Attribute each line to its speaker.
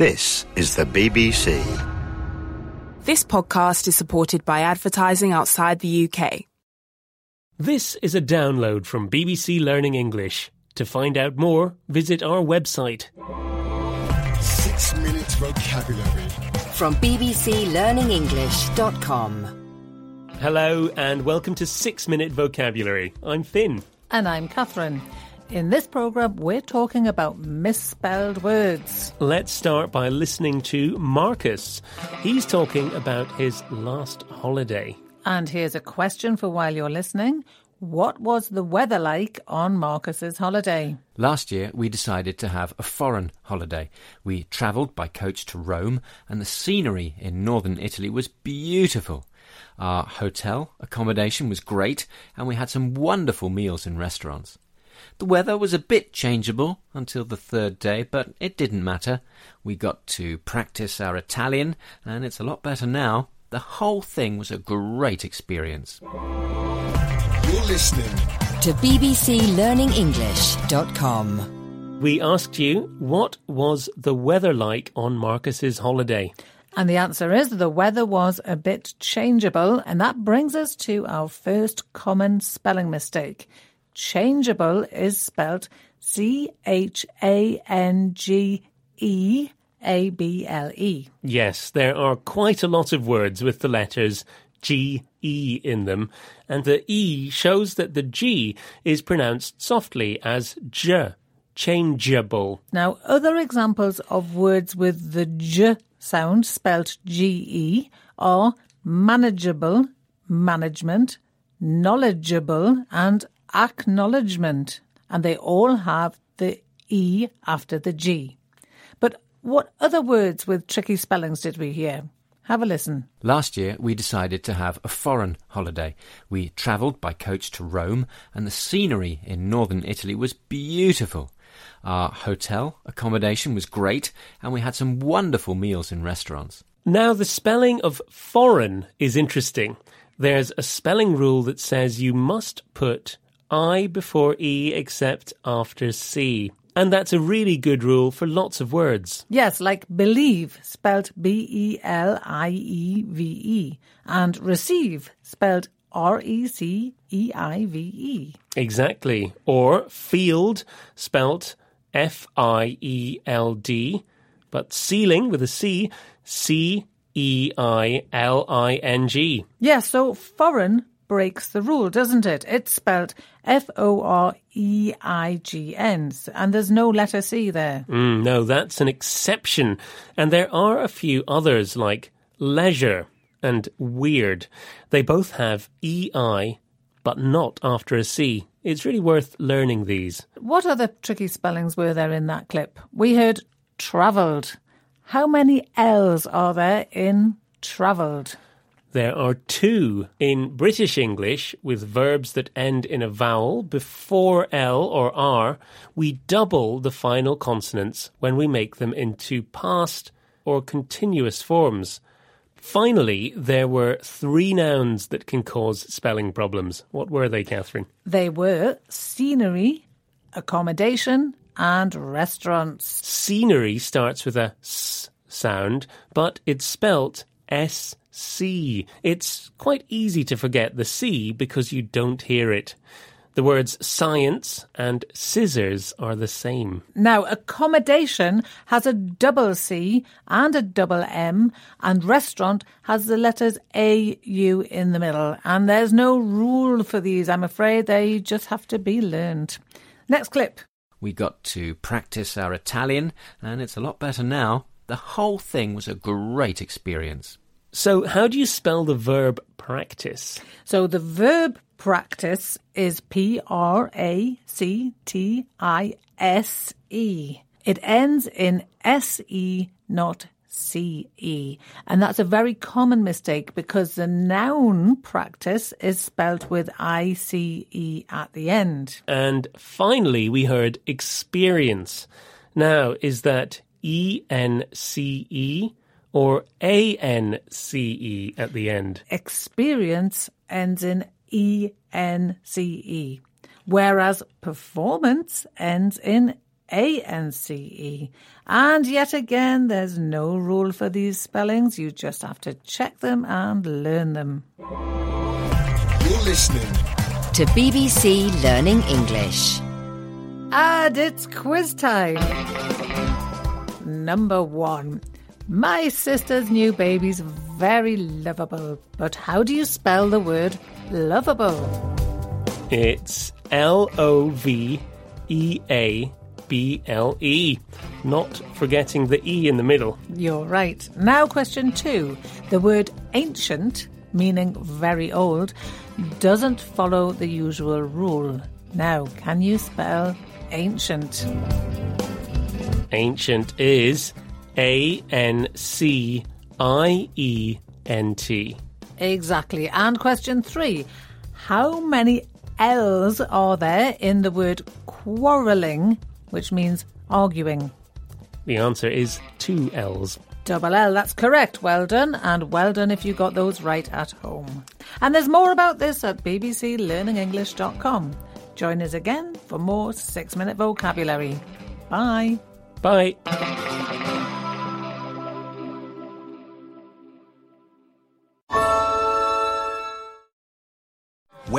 Speaker 1: This is the BBC.
Speaker 2: This podcast is supported by advertising outside the UK.
Speaker 3: This is a download from BBC Learning English. To find out more, visit our website.
Speaker 4: Six minutes vocabulary.
Speaker 5: From bbclearningenglish.com.
Speaker 3: Hello, and welcome to 6 Minute Vocabulary. I'm Finn.
Speaker 6: And I'm Catherine. In this programme, we're talking about misspelled words.
Speaker 3: Let's start by listening to Marcus. He's talking about his last holiday.
Speaker 6: And here's a question for while you're listening. What was the weather like on Marcus's holiday?
Speaker 7: Last year, we decided to have a foreign holiday. We travelled by coach to Rome, and the scenery in northern Italy was beautiful. Our hotel accommodation was great, and we had some wonderful meals in restaurants. The weather was a bit changeable until the third day, but it didn't matter. We got to practice our Italian, and it's a lot better now. The whole thing was a great experience.
Speaker 4: You're listening
Speaker 5: To bbclearningenglish.com.
Speaker 3: We asked you, what was the weather like on Marcus's holiday?
Speaker 6: And the answer is the weather was a bit changeable. And that brings us to our first common spelling mistake. Changeable is spelled C H A N G E A B L E.
Speaker 3: Yes, there are quite a lot of words with the letters G E in them, and the E shows that the G is pronounced softly as J, changeable.
Speaker 6: Now, other examples of words with the J sound spelt G E are manageable, management, knowledgeable, and acknowledgement. And they all have the E after the G. But what other words with tricky spellings did we hear? Have a listen.
Speaker 7: Last year, we decided to have a foreign holiday. We travelled by coach to Rome, and the scenery in northern Italy was beautiful. Our hotel accommodation was great, and we had some wonderful meals in restaurants.
Speaker 3: Now, the spelling of foreign is interesting. There's a spelling rule that says you must put I before E except after C. And that's a really good rule for lots of words.
Speaker 6: Yes, like believe, spelled B E L I E V E, and receive, spelled R E C E I V E.
Speaker 3: Exactly. Or field, spelt F I E L D, but ceiling with a C, C E I L I N G.
Speaker 6: Yes, so foreign breaks the rule, doesn't it? It's spelled F O R E I G N, and there's no letter C there.
Speaker 3: Mm, no, that's an exception. And there are a few others like leisure and weird. They both have EI, but not after a C. It's really worth learning these.
Speaker 6: What other tricky spellings were there in that clip? We heard travelled. How many L's are there in travelled?
Speaker 3: There are two in British English with verbs that end in a vowel before L or R. We double the final consonants when we make them into past or continuous forms. Finally, there were three nouns that can cause spelling problems. What were they, Catherine?
Speaker 6: They were scenery, accommodation, and restaurants.
Speaker 3: Scenery starts with a S sound, but it's spelt S C. It's quite easy to forget the C because you don't hear it. The words science and scissors are the same.
Speaker 6: Now, accommodation has a double C and a double M, and restaurant has the letters A U in the middle. And there's no rule for these, I'm afraid. They just have to be learned. Next clip.
Speaker 7: We got to practice our Italian, and it's a lot better now. The whole thing was a great experience.
Speaker 3: So, how do you spell the verb practice?
Speaker 6: So the verb practice is P R A C T I S E. It ends in S E, not C E. And that's a very common mistake because the noun practice is spelled with I C E at the end.
Speaker 3: And finally, we heard experience. Now, is that E N C E or A N C E at the end?
Speaker 6: Experience ends in E N C E, whereas performance ends in A N C E. And yet again, there's no rule for these spellings. You just have to check them and learn them.
Speaker 4: You're listening
Speaker 5: to BBC Learning English.
Speaker 6: And it's quiz time. Number one. My sister's new baby's very lovable, but how do you spell the word lovable?
Speaker 3: It's L O V E A B L E. Not forgetting the E in the middle.
Speaker 6: You're right. Now, question two. The word ancient, meaning very old, doesn't follow the usual rule. Now, can you spell ancient?
Speaker 3: Ancient is A N C I E N T.
Speaker 6: Exactly. And question three. How many L's are there in the word quarrelling, which means arguing?
Speaker 3: The answer is two L's.
Speaker 6: Double L, that's correct. Well done, and well done if you got those right at home. And there's more about this at bbclearningenglish.com. Join us again for more six minute vocabulary. Bye.
Speaker 3: Bye.